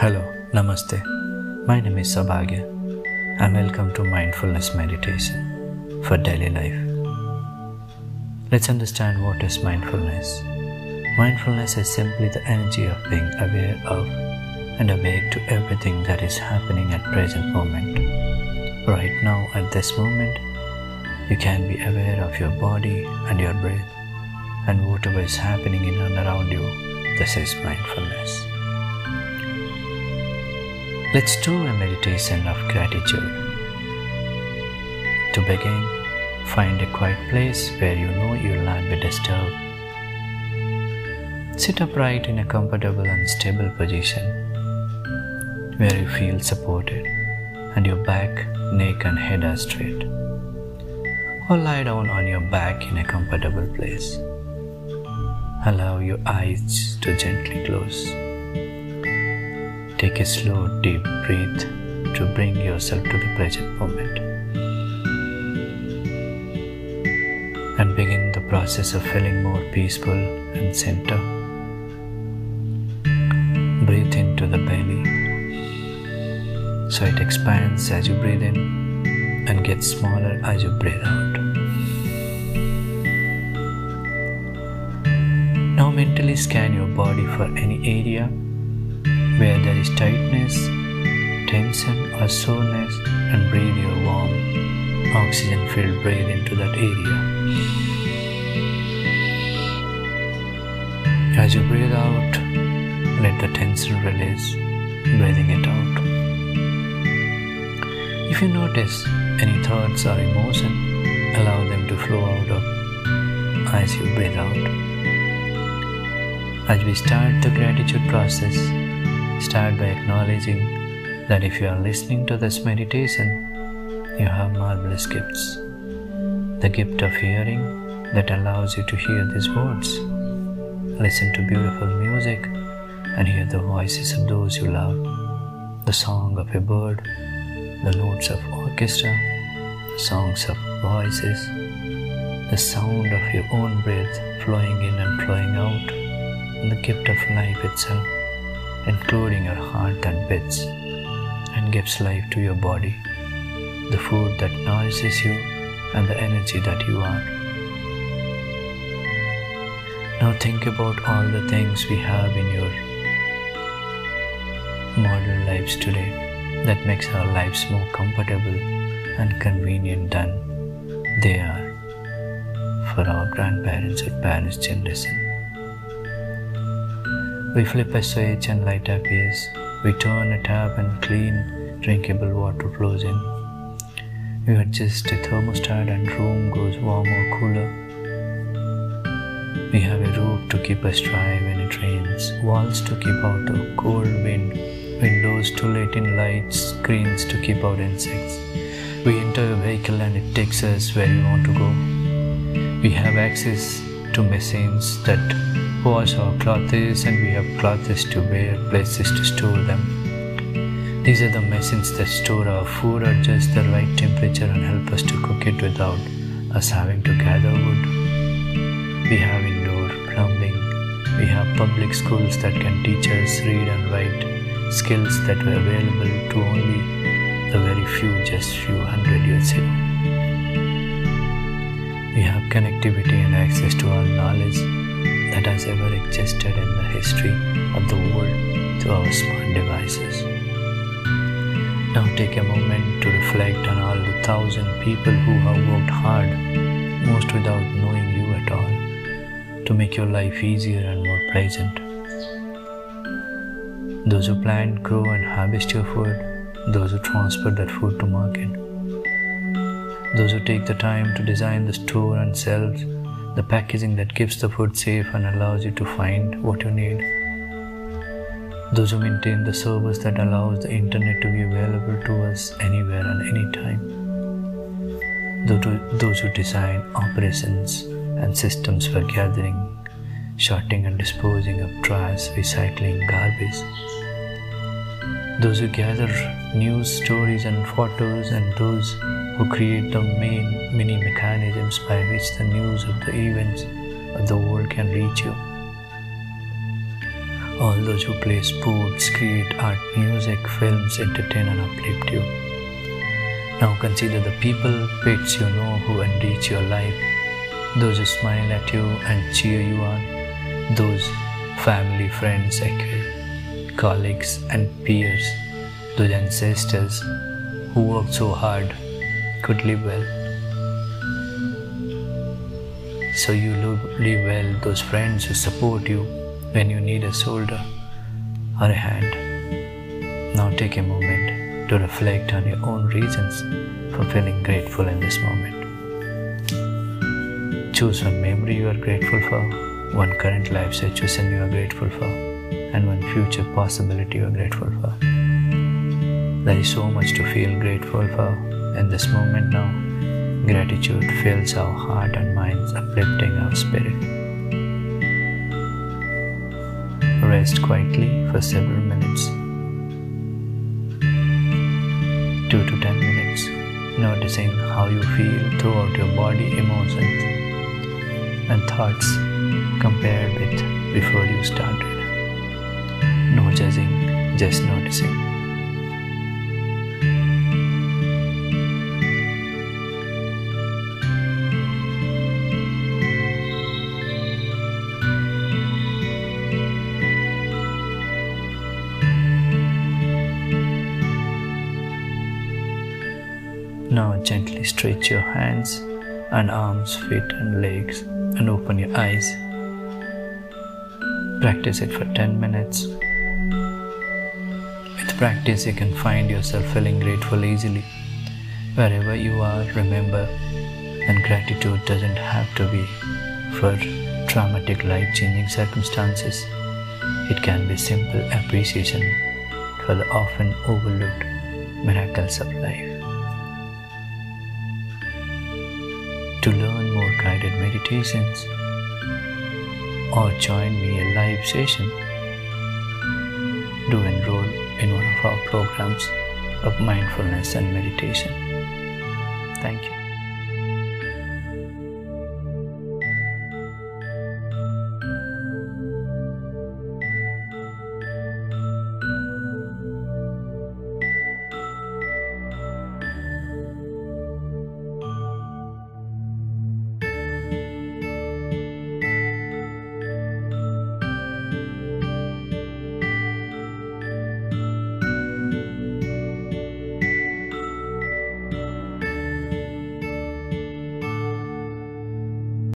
Hello, Namaste. My name is Sabhagya and welcome to Mindfulness Meditation for daily life. Let's understand what is mindfulness. Mindfulness is simply the energy of being aware of and awake to everything that is happening at present moment. Right now at this moment, you can be aware of your body and your breath and whatever is happening in and around you. This is mindfulness. Let's do a meditation of gratitude. To begin, find a quiet place where you know you'll not be disturbed. Sit upright in a comfortable and stable position where you feel supported and your back, neck, and head are straight. Or lie down on your back in a comfortable place. Allow your eyes to gently close. Take a slow, deep breath to bring yourself to the present moment. And begin the process of feeling more peaceful and center. Breathe into the belly so it expands as you breathe in and gets smaller as you breathe out. Now mentally scan your body for any area where there is tightness, tension, or soreness, and breathe your warm, oxygen filled breath into that area. As you breathe out, let the tension release, breathing it out. If you notice any thoughts or emotion, allow them to flow out of as you breathe out. As we start the gratitude process, Start by acknowledging that if you are listening to this meditation, you have marvelous gifts. The gift of hearing that allows you to hear these words. Listen to beautiful music and hear the voices of those you love, the song of a bird, the notes of orchestra, the songs of voices, the sound of your own breath flowing in and flowing out, and the gift of life itself including your heart that beats and gives life to your body, the food that nourishes you, and the energy that you are. Now think about all the things we have in your modern lives today that makes our lives more comfortable and convenient than they are for our grandparents or parents' generation. We flip a switch and light appears. We turn a tap and clean, drinkable water flows in. We adjust a thermostat and room goes warm or cooler. We have a roof to keep us dry when it rains, walls to keep out the cold wind, windows to let in light, screens to keep out insects. We enter a vehicle and it takes us where we want to go. We have access to machines that wash our clothes and we have clothes to wear, places to store them. These are the machines that store our food at just the right temperature and help us to cook it without us having to gather wood. We have indoor plumbing. We have public schools that can teach us read and write, skills that were available to only the very few just few hundred years ago. We have connectivity and access to all knowledge that has ever existed in the history of the world through our smart devices. Now take a moment to reflect on all the thousand people who have worked hard, most without knowing you at all, to make your life easier and more pleasant. Those who plant, grow, and harvest your food, those who transport that food to market, those who take the time to design the store and shelves the packaging that keeps the food safe and allows you to find what you need. Those who maintain the service that allows the internet to be available to us anywhere and anytime. Those who design operations and systems for gathering, sorting, and disposing of trash, recycling, garbage. Those who gather news stories and photos, and those who create the main many mechanisms by which the news of the events of the world can reach you. all those who play sports, create art, music, films, entertain and uplift you. Now consider the people, pets you know who enrich your life, those who smile at you and cheer you on, those family, friends, colleagues and peers, those ancestors who worked so hard could live well. So you live well, those friends who support you when you need a shoulder or a hand. Now take a moment to reflect on your own reasons for feeling grateful in this moment. Choose one memory you are grateful for, one current life situation you are grateful for, and one future possibility you are grateful for. There is so much to feel grateful for in this moment now. Gratitude fills our heart and minds, uplifting our spirit. Rest quietly for several minutes. 2 to 10 minutes, noticing how you feel throughout your body, emotions, and thoughts compared with before you started. No judging, just noticing. Now gently stretch your hands and arms, feet, and legs and open your eyes. Practice it for 10 minutes. Practice, you can find yourself feeling grateful easily. Wherever you are, remember that gratitude doesn't have to be for traumatic, life changing circumstances. It can be simple appreciation for the often overlooked miracles of life. To learn more guided meditations or join me a live session, do enroll in one of our programs of mindfulness and meditation. Thank you.